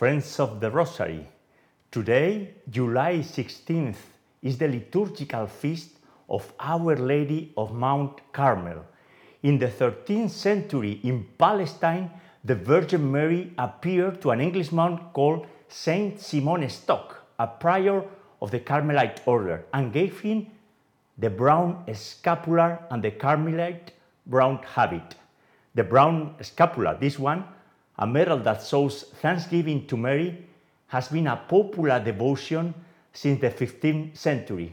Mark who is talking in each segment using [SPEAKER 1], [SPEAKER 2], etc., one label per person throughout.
[SPEAKER 1] Friends of the Rosary, today, July 16th, is the liturgical feast of Our Lady of Mount Carmel. In the 13th century in Palestine, the Virgin Mary appeared to an Englishman called Saint Simon Stock, a prior of the Carmelite order, and gave him the brown scapular and the Carmelite brown habit. The brown scapular, this one, a medal that shows thanksgiving to Mary, has been a popular devotion since the 15th century.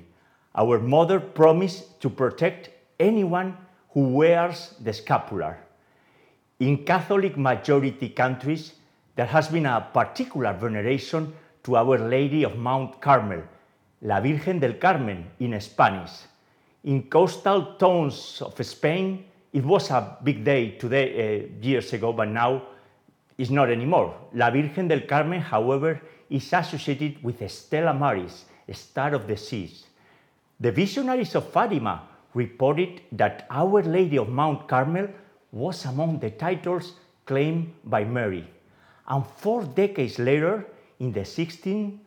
[SPEAKER 1] Our mother promised to protect anyone who wears the scapular. In Catholic majority countries, there has been a particular veneration to Our Lady of Mount Carmel, La Virgen del Carmen in Spanish. In coastal towns of Spain, it was a big day today, uh, years ago, but now it's not anymore. La Virgen del Carmen, however, is associated with Stella Maris, star of the seas. The visionaries of Fatima reported that Our Lady of Mount Carmel was among the titles claimed by Mary. And four decades later, in the 16th,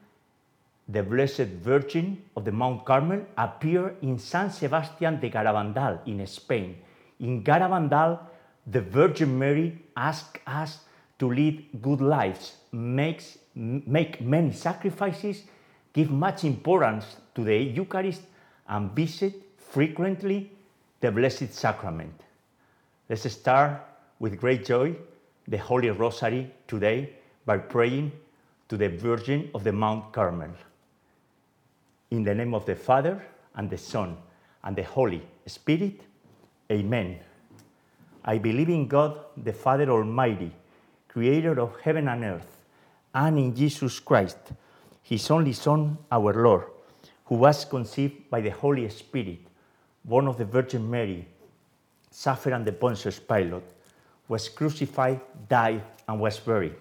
[SPEAKER 1] the Blessed Virgin of the Mount Carmel appeared in San Sebastian de Garabandal in Spain. In Garabandal, the Virgin Mary asked us to lead good lives, makes, make many sacrifices, give much importance to the Eucharist, and visit frequently the Blessed Sacrament. Let's start with great joy the Holy Rosary today by praying to the Virgin of the Mount Carmel. In the name of the Father, and the Son, and the Holy Spirit, Amen. I believe in God, the Father Almighty, creator of heaven and earth, and in Jesus Christ, his only Son, our Lord, who was conceived by the Holy Spirit, born of the Virgin Mary, suffered under Pontius Pilate, was crucified, died, and was buried.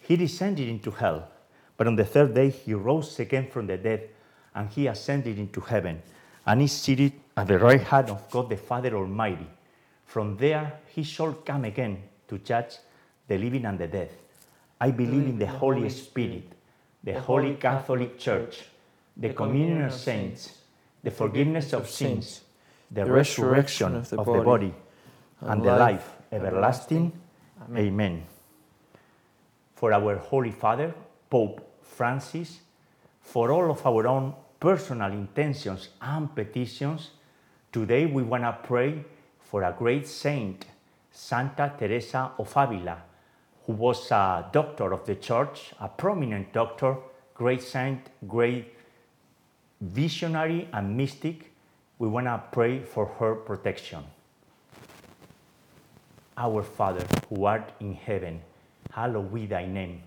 [SPEAKER 1] He descended into hell, but on the third day he rose again from the dead, and he ascended into heaven, and is seated at the right hand of God the Father Almighty. From there he shall come again to judge the living and the dead. I believe in the Holy Spirit, the Holy Catholic Church, the communion of saints, the forgiveness of sins, the resurrection of the body, and the life everlasting. Amen. For our Holy Father, Pope Francis, for all of our own personal intentions and petitions, today we want to pray for a great saint, Santa Teresa of Avila, who was a doctor of the church, a prominent doctor, great saint, great visionary and mystic. We want to pray for her protection. Our Father, who art in heaven, hallowed be thy name.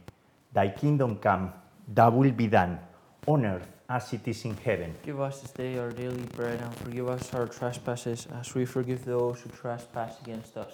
[SPEAKER 1] Thy kingdom come, thy will be done, on earth as it is in heaven.
[SPEAKER 2] Give us this day our daily bread, and forgive us our trespasses, as we forgive those who trespass against us.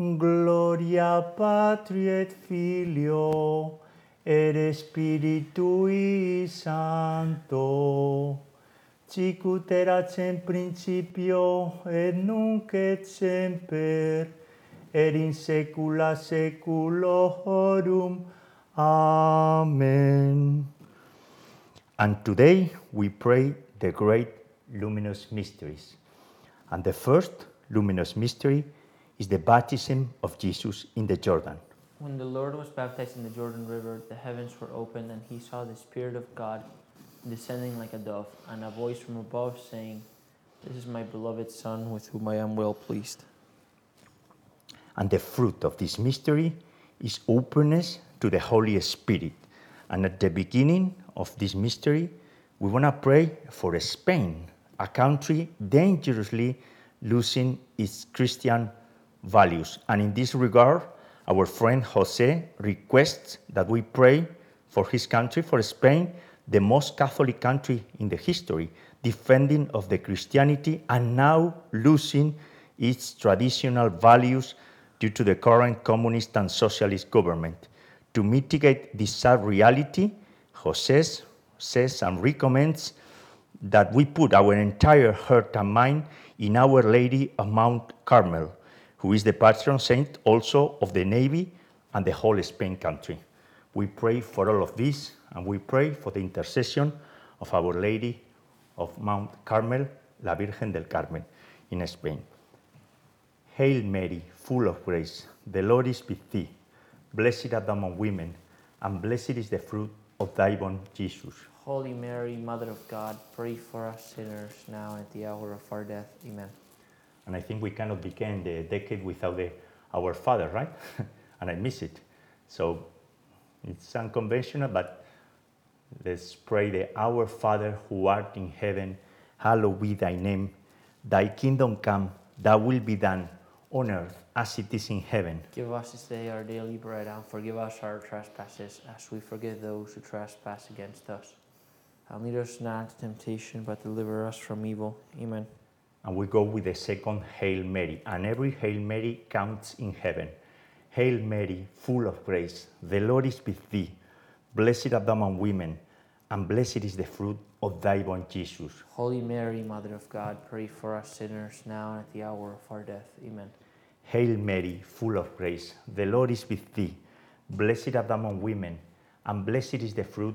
[SPEAKER 1] Gloria Patri et Filio et Spiritui Sancto, sic ut erat in principio et nunc et semper et in saecula saeculorum. Amen. And today we pray the great luminous mysteries. And the first luminous mystery is the baptism of Jesus in the Jordan.
[SPEAKER 2] When the Lord was baptized in the Jordan River, the heavens were opened, and he saw the Spirit of God descending like a dove, and a voice from above saying, This is my beloved Son, with whom I am well pleased.
[SPEAKER 1] And the fruit of this mystery is openness to the Holy Spirit. And at the beginning of this mystery, we want to pray for Spain, a country dangerously losing its Christian values. And in this regard, our friend Jose requests that we pray for his country, for Spain, the most Catholic country in the history, defending of the Christianity and now losing its traditional values due to the current communist and socialist government. To mitigate this sad reality, Jose says and recommends that we put our entire heart and mind in Our Lady of Mount Carmel, who is the patron saint also of the Navy and the whole Spain country. We pray for all of this, and we pray for the intercession of Our Lady of Mount Carmel, La Virgen del Carmen, in Spain. Hail Mary, full of grace, the Lord is with thee. Blessed art thou among women, and blessed is the fruit of thy womb, Jesus.
[SPEAKER 2] Holy Mary, Mother of God, pray for us sinners now and at the hour of our death. Amen.
[SPEAKER 1] And I think we cannot begin the decade without the, our Father, right? and I miss it. So it's unconventional, but let's pray the Our Father who art in heaven, hallowed be thy name. Thy kingdom come, thy will be done on earth as it is in heaven.
[SPEAKER 2] Give us this day our daily bread, and forgive us our trespasses, as we forgive those who trespass against us. And lead us not into temptation, but deliver us from evil. Amen.
[SPEAKER 1] And we go with the second Hail Mary, and every Hail Mary counts in heaven. Hail Mary, full of grace, the Lord is with thee. Blessed art thou among women, and blessed is the fruit of thy womb, Jesus.
[SPEAKER 2] Holy Mary, Mother of God, pray for us sinners now and at the hour of our death. Amen.
[SPEAKER 1] Hail Mary, full of grace, the Lord is with thee. Blessed art thou among women, and blessed is the fruit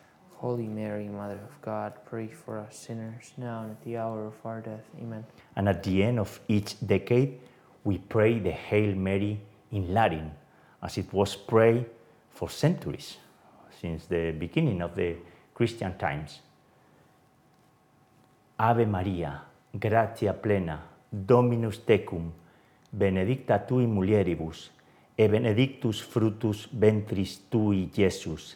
[SPEAKER 2] Holy Mary, Mother of God, pray for us sinners now and at the hour of our death. Amen.
[SPEAKER 1] And at the end of each decade, we pray the Hail Mary in Latin, as it was prayed for centuries, since the beginning of the Christian times. Ave Maria, gratia plena, Dominus tecum, benedicta tui mulieribus, e benedictus fructus ventris tui, Jesus.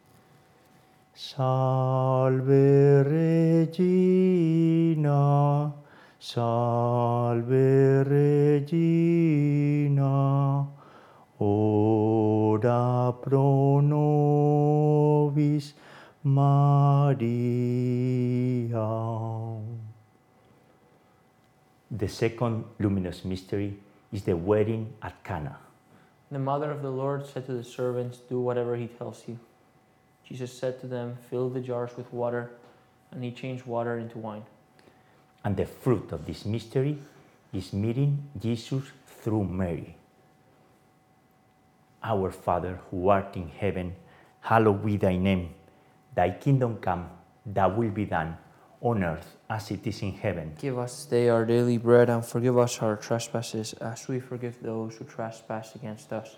[SPEAKER 1] Salve Regina, salve Regina, ora pro nobis Maria. The second luminous mystery is the wedding at Cana.
[SPEAKER 2] The mother of the Lord said to the servants, Do whatever he tells you. Jesus said to them, Fill the jars with water, and he changed water into wine.
[SPEAKER 1] And the fruit of this mystery is meeting Jesus through Mary. Our Father, who art in heaven, hallowed be thy name. Thy kingdom come, thy will be done, on earth as it is in heaven.
[SPEAKER 2] Give us today our daily bread, and forgive us our trespasses, as we forgive those who trespass against us.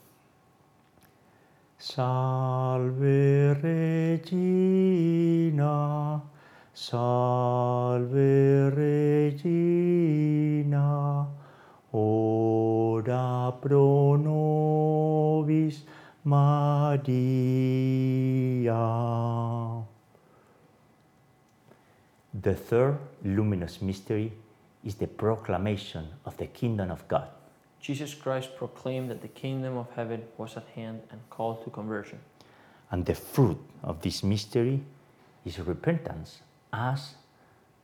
[SPEAKER 1] Salve Regina, salve Regina, ora pro nobis Maria. The third luminous mystery is the proclamation of the kingdom of God.
[SPEAKER 2] Jesus Christ proclaimed that the kingdom of heaven was at hand and called to conversion.
[SPEAKER 1] And the fruit of this mystery is repentance, as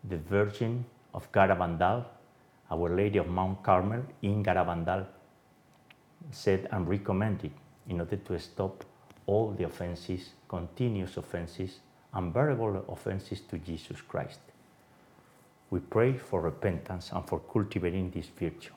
[SPEAKER 1] the Virgin of Garabandal, Our Lady of Mount Carmel in Garabandal, said and recommended in order to stop all the offenses, continuous offenses, unbearable offenses to Jesus Christ. We pray for repentance and for cultivating this virtue.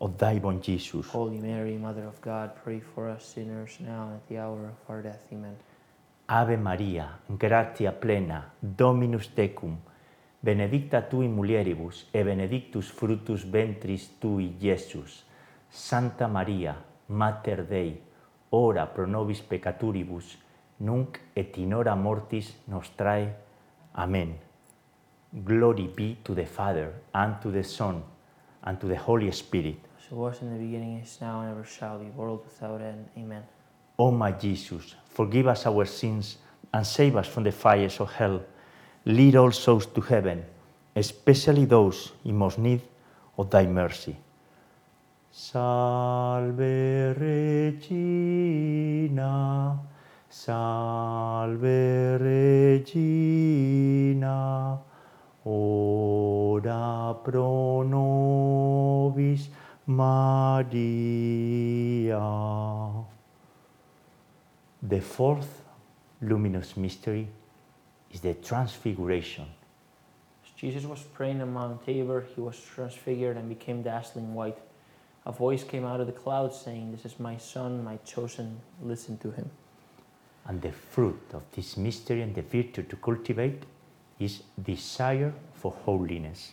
[SPEAKER 1] womb, Jesus.
[SPEAKER 2] Holy Mary, Mother of God, pray for us sinners now and at the hour of our death. Amen.
[SPEAKER 1] Ave Maria, gratia plena, Dominus tecum, benedicta tu in mulieribus, e benedictus fructus ventris tui, Iesus. Santa Maria, Mater Dei, ora pro nobis peccaturibus, nunc et in hora mortis nostrae. Amen. Glory be to the Father, and to the Son, and to the Holy Spirit.
[SPEAKER 2] It was in the beginning, is now, and ever shall be, world without end. Amen.
[SPEAKER 1] O my Jesus, forgive us our sins and save us from the fires of hell. Lead all souls to heaven, especially those in most need of thy mercy. Salve Regina, Salve Regina, ora pro nobis Maria. The fourth luminous mystery is the Transfiguration.
[SPEAKER 2] As Jesus was praying on Mount Tabor, he was transfigured and became dazzling white. A voice came out of the clouds saying, This is my son, my chosen, listen to him.
[SPEAKER 1] And the fruit of this mystery and the virtue to cultivate is desire for holiness.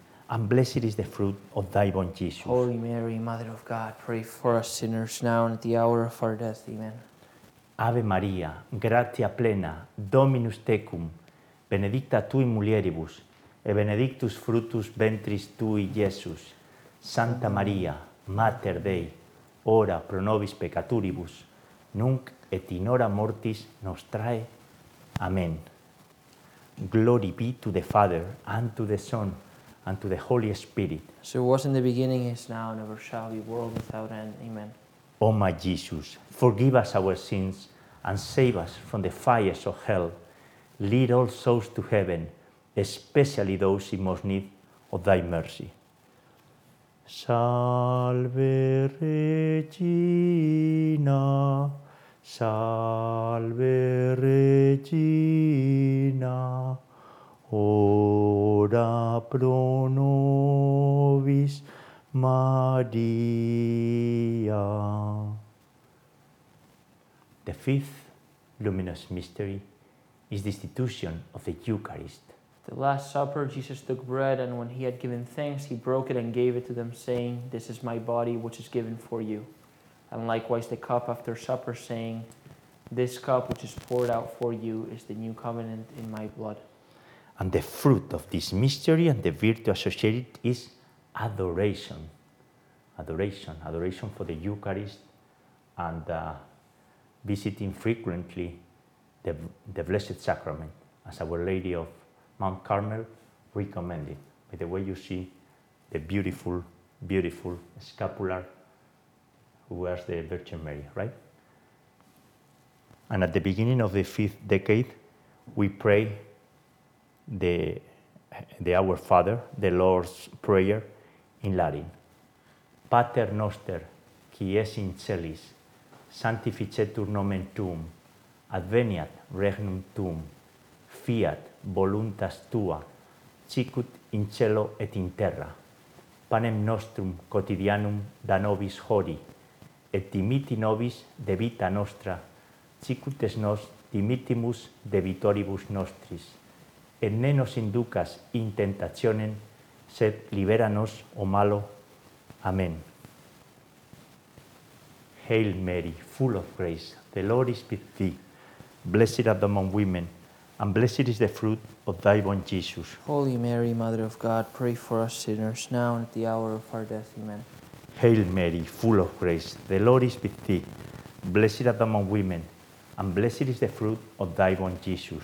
[SPEAKER 1] and blessed is the fruit of thy womb, Jesus.
[SPEAKER 2] Holy Mary, Mother of God, pray for us sinners now and at the hour of our death. Amen.
[SPEAKER 1] Ave Maria, gratia plena, Dominus tecum, benedicta tu in mulieribus, e benedictus fructus ventris tui, Iesus. Santa Maria, Mater Dei, ora pro nobis peccaturibus, nunc et in hora mortis nostrae. Amen. Glory be to the Father, and to the Son, and to the Holy Spirit.
[SPEAKER 2] So it was in the beginning, is now, and ever shall be, world without end. Amen.
[SPEAKER 1] O my Jesus, forgive us our sins and save us from the fires of hell. Lead all souls to heaven, especially those in most need of thy mercy. Salve Regina, salve Regina, ora pro nobis Maria. The fifth luminous mystery is the institution of the Eucharist.
[SPEAKER 2] At The Last Supper, Jesus took bread, and when he had given thanks, he broke it and gave it to them, saying, This is my body, which is given for you. And likewise the cup after supper, saying, This cup which is poured out for you is the new covenant in my blood.
[SPEAKER 1] And the fruit of this mystery and the virtue associated is adoration. Adoration, adoration for the Eucharist and uh, visiting frequently the, the Blessed Sacrament, as Our Lady of Mount Carmel recommended. By the way, you see the beautiful, beautiful scapular who wears the Virgin Mary, right? And at the beginning of the fifth decade, we pray the, the Our Father, the Lord's Prayer in Latin. Pater noster, qui es in celis, sanctificetur nomen tuum, adveniat regnum tuum, fiat voluntas tua, sicut in cielo et in terra. Panem nostrum quotidianum da nobis hori, et dimiti nobis debita nostra, sicut es nos dimittimus debitoribus nostris, Et ne nos inducas in tentationem, sed liberanos o oh malo. Amen. Hail Mary, full of grace, the Lord is with thee. Blessed art thou among women, and blessed is the fruit of thy womb, Jesus.
[SPEAKER 2] Holy Mary, Mother of God, pray for us sinners, now and at the hour of our death. Amen.
[SPEAKER 1] Hail Mary, full of grace, the Lord is with thee. Blessed art thou among women, and blessed is the fruit of thy womb, Jesus.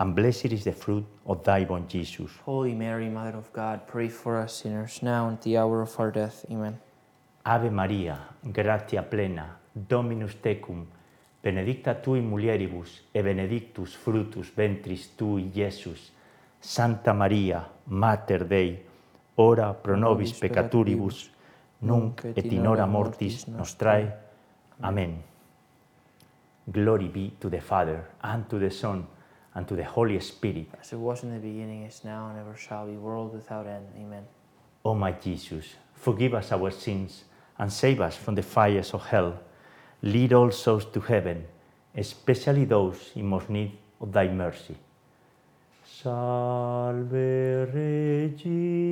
[SPEAKER 1] and blessed is the fruit of thy womb, Jesus.
[SPEAKER 2] Holy Mary, Mother of God, pray for us sinners now and at the hour of our death. Amen.
[SPEAKER 1] Ave Maria, gratia plena, Dominus tecum, benedicta tu in mulieribus, et benedictus fructus ventris tui, Iesus. Santa Maria, Mater Dei, ora pro nobis peccatoribus, nunc et in hora mortis nostrae. Amen. Glory be to the Father, and to the Son, and to the Holy Spirit.
[SPEAKER 2] As it was in the beginning, is now, and ever shall be, world without end. Amen.
[SPEAKER 1] O my Jesus, forgive us our sins and save us from the fires of hell. Lead all souls to heaven, especially those in most need of thy mercy. Salve Regina,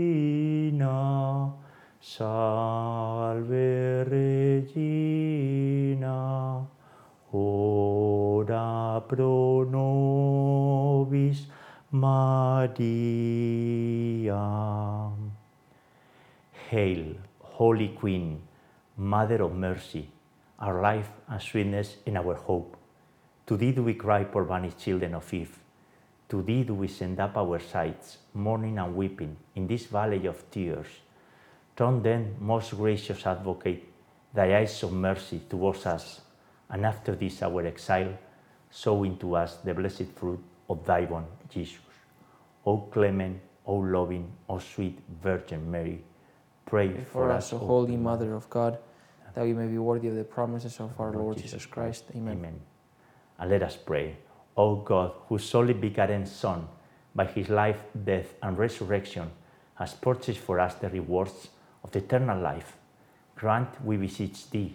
[SPEAKER 1] salve Regina, pro nobis Maria. Hail, Holy Queen, Mother of Mercy, our life and sweetness and our hope. To thee do we cry, poor banished children of Eve. To thee do we send up our sighs, mourning and weeping, in this valley of tears. Turn then, most gracious advocate, thy eyes of mercy towards us, and after this our exile, sow into us the blessed fruit of thy womb, Jesus. O clement, O loving, O sweet Virgin Mary, pray
[SPEAKER 2] Pray for us, O Holy Mother of God, that we may be worthy of the promises of our Lord Jesus Christ. Amen.
[SPEAKER 1] Amen. And let us pray. O God, whose only begotten Son, by his life, death, and resurrection, has purchased for us the rewards of the eternal life, grant, we beseech thee,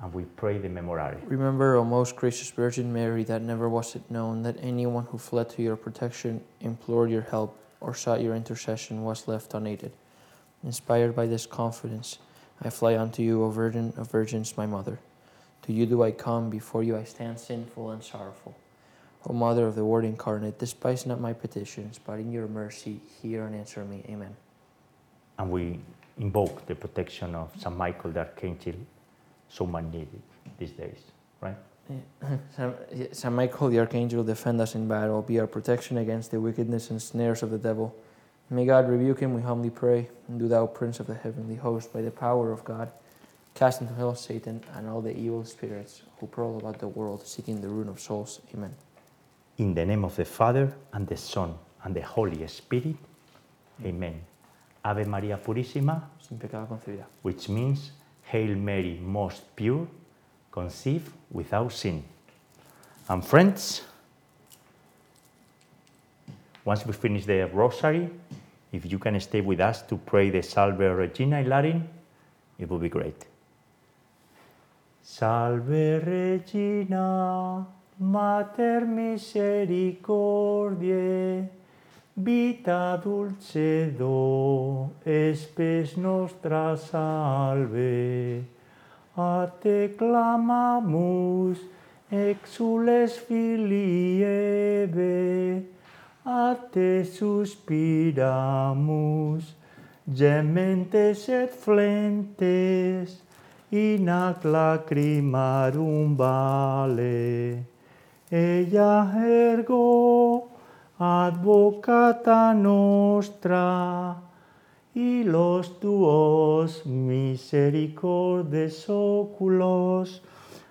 [SPEAKER 1] And we pray the Memorare.
[SPEAKER 2] Remember, O most gracious Virgin Mary, that never was it known that anyone who fled to your protection, implored your help, or sought your intercession was left unaided. Inspired by this confidence, I fly unto you, O Virgin of Virgins, my Mother. To you do I come, before you I stand sinful and sorrowful. O Mother of the Word incarnate, despise not my petitions, but in your mercy hear and answer me. Amen.
[SPEAKER 1] And we invoke the protection of St. Michael the Archangel, so much needed these days, right?
[SPEAKER 2] Saint Saint Michael the Archangel, defend us in battle, be our protection against the wickedness and snares of the devil. May God rebuke him, we humbly pray. And do thou, Prince of the heavenly host, by the power of God, cast into hell Satan and all the evil spirits who prowl about the world, seeking the ruin of souls. Amen.
[SPEAKER 1] In the name of the Father, and the Son, and the Holy Spirit, Amen. Ave Maria Purissima,
[SPEAKER 2] Sin pecado concebida.
[SPEAKER 1] which means Hail Mary, most pure, conceived without sin. And friends, once we finish the rosary, if you can stay with us to pray the Salve Regina in Latin, it will be great. Salve Regina, Mater misericordiae, vita dulcedo, espes nostra salve. A te clamamus, exules filii Eve, a te suspiramus, gementes et flentes, in ac lacrimarum vale. Ella ergo advocata nostra, y los tuos misericordes oculos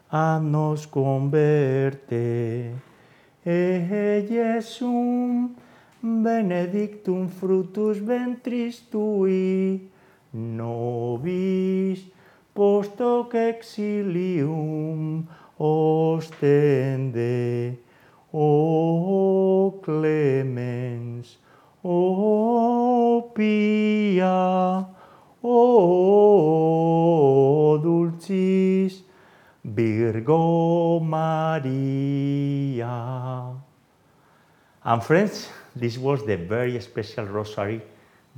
[SPEAKER 1] a nos converte. E Jesum benedictum fructus ventris tui, nobis post hoc exilium ostende. O clemens, O pia, O dulcis Virgo Maria. And friends, this was the very special rosary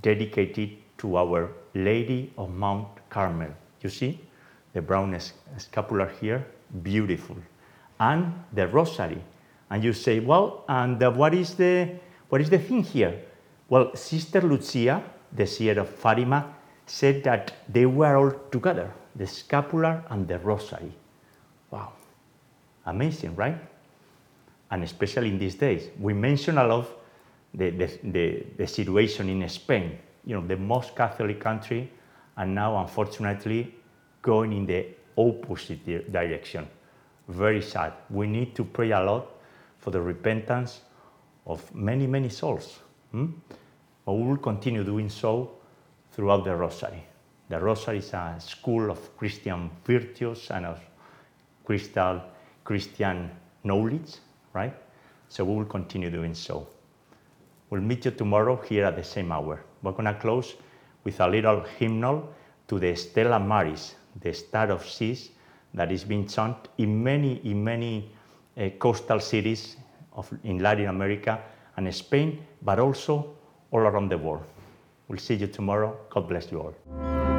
[SPEAKER 1] dedicated to Our Lady of Mount Carmel. You see the brown scapular here, beautiful. And the rosary. And you say, well, and uh, what is the what is the thing here? Well, Sister Lucia, the seer of Fatima, said that they were all together, the scapular and the rosary. Wow. Amazing, right? And especially in these days. We mention a lot the, the, the, the situation in Spain, you know, the most Catholic country, and now, unfortunately, going in the opposite direction. Very sad. We need to pray a lot for the repentance of many, many souls. hmm? But we will continue doing so throughout the Rosary. The Rosary is a school of Christian virtues and of crystal Christian knowledge, right? So we will continue doing so. We'll meet you tomorrow here at the same hour. We're going to close with a little hymnal to the Stella Maris, the star of seas that is being chanted in many, in many Uh, coastal cities of, in Latin America and Spain, but also all around the world. We'll see you tomorrow. God bless you all.